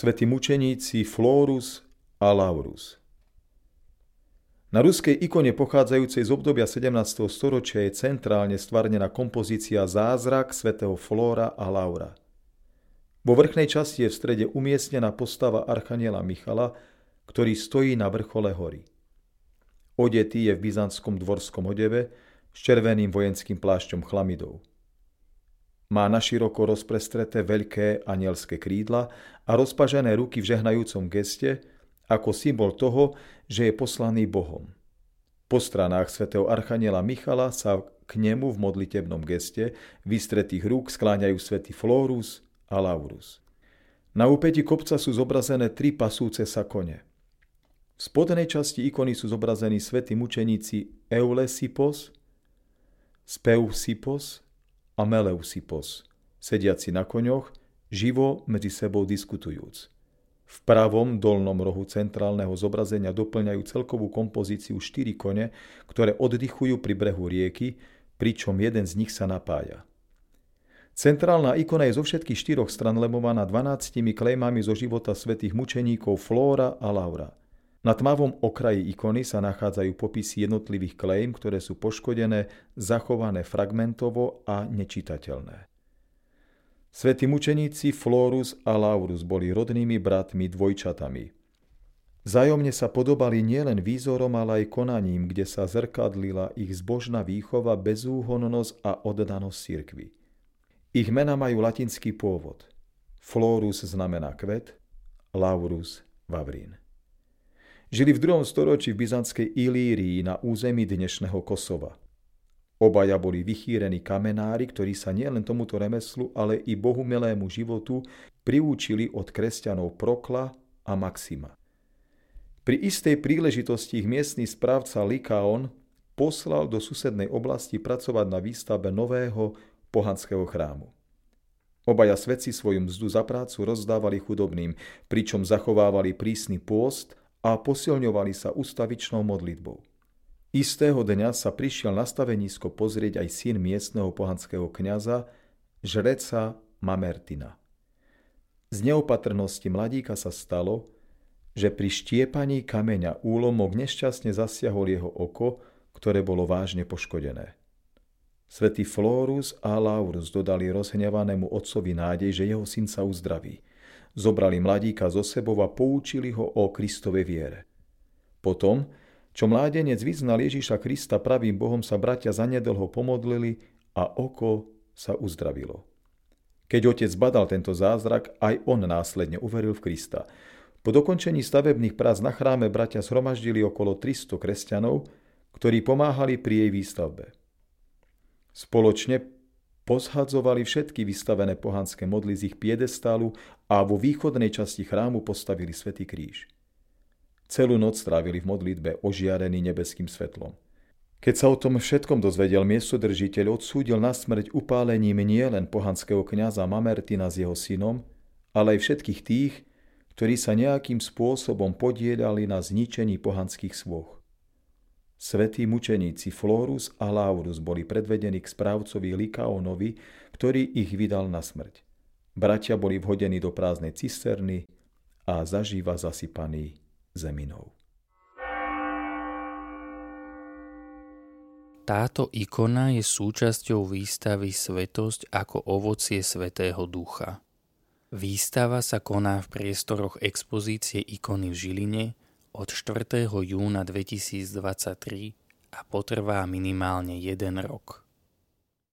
svätí mučeníci Florus a Laurus. Na ruskej ikone pochádzajúcej z obdobia 17. storočia je centrálne stvarnená kompozícia Zázrak svätého Flóra a Laura. Vo vrchnej časti je v strede umiestnená postava Archaniela Michala, ktorý stojí na vrchole hory. Odetý je v byzantskom dvorskom odeve s červeným vojenským plášťom chlamidov. Má naširoko rozprestreté veľké anielské krídla a rozpažené ruky v žehnajúcom geste, ako symbol toho, že je poslaný Bohom. Po stranách svätého Archaniela Michala sa k nemu v modlitebnom geste vystretých rúk skláňajú svätý Florus a Laurus. Na úpeti kopca sú zobrazené tri pasúce sa kone. V spodnej časti ikony sú zobrazení svätí mučeníci Eulesipos, Speusipos a Meleusipos, sediaci na koňoch, živo medzi sebou diskutujúc. V pravom dolnom rohu centrálneho zobrazenia doplňajú celkovú kompozíciu štyri kone, ktoré oddychujú pri brehu rieky, pričom jeden z nich sa napája. Centrálna ikona je zo všetkých štyroch stran lemovaná 12 klejmami zo života svätých mučeníkov Flóra a Laura. Na tmavom okraji ikony sa nachádzajú popisy jednotlivých klejm, ktoré sú poškodené, zachované fragmentovo a nečitateľné. Svetí mučeníci Florus a Laurus boli rodnými bratmi dvojčatami. Zájomne sa podobali nielen výzorom, ale aj konaním, kde sa zrkadlila ich zbožná výchova, bezúhonnosť a oddanosť cirkvi. Ich mena majú latinský pôvod. Florus znamená kvet, Laurus vavrín. Žili v druhom storočí v byzantskej Ilírii na území dnešného Kosova – Obaja boli vychýrení kamenári, ktorí sa nielen tomuto remeslu, ale i bohumilému životu priúčili od kresťanov Prokla a Maxima. Pri istej príležitosti ich miestny správca Likaon poslal do susednej oblasti pracovať na výstavbe nového pohanského chrámu. Obaja svedci svoju mzdu za prácu rozdávali chudobným, pričom zachovávali prísny pôst a posilňovali sa ustavičnou modlitbou. Istého dňa sa prišiel na stavenisko pozrieť aj syn miestneho pohanského kňaza, žreca Mamertina. Z neopatrnosti mladíka sa stalo, že pri štiepaní kameňa úlomok nešťastne zasiahol jeho oko, ktoré bolo vážne poškodené. Svetý Florus a Laurus dodali rozhnevanému otcovi nádej, že jeho syn sa uzdraví. Zobrali mladíka zo sebou a poučili ho o Kristovej viere. Potom čo mládenec vyznal Ježíša Krista pravým Bohom, sa bratia zanedlho pomodlili a oko sa uzdravilo. Keď otec badal tento zázrak, aj on následne uveril v Krista. Po dokončení stavebných prác na chráme bratia zhromaždili okolo 300 kresťanov, ktorí pomáhali pri jej výstavbe. Spoločne pozhadzovali všetky vystavené pohanské modly z ich piedestálu a vo východnej časti chrámu postavili svätý kríž. Celú noc strávili v modlitbe ožiarený nebeským svetlom. Keď sa o tom všetkom dozvedel miestodržiteľ, odsúdil na smrť upálením nielen pohanského kňaza Mamertina s jeho synom, ale aj všetkých tých, ktorí sa nejakým spôsobom podielali na zničení pohanských svoch. Svetí mučeníci Florus a Laurus boli predvedení k správcovi Likaonovi, ktorý ich vydal na smrť. Bratia boli vhodení do prázdnej cisterny a zažíva zasypaní zeminou. Táto ikona je súčasťou výstavy Svetosť ako ovocie Svetého Ducha. Výstava sa koná v priestoroch expozície ikony v Žiline od 4. júna 2023 a potrvá minimálne jeden rok.